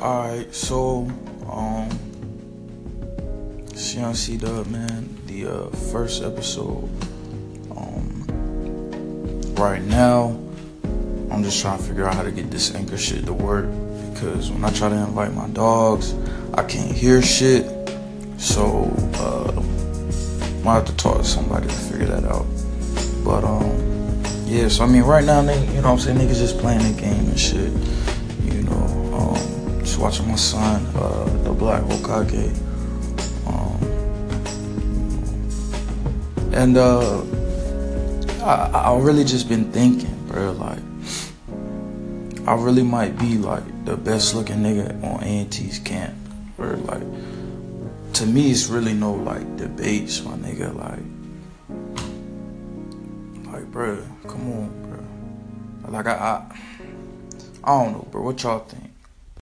Alright, so um CNC Dub man, the uh, first episode. Um right now I'm just trying to figure out how to get this anchor shit to work because when I try to invite my dogs, I can't hear shit. So uh I might have to talk to somebody to figure that out. But um yeah, so I mean right now you know what I'm saying, niggas just playing the game and shit. You know, watching my son, uh the Black Hokage. Um and uh I I really just been thinking, bro, like I really might be like the best looking nigga on A&T's camp. Or like to me it's really no like debates, my nigga, like like bro, come on, bro. Like I I, I don't know, bro. What y'all think?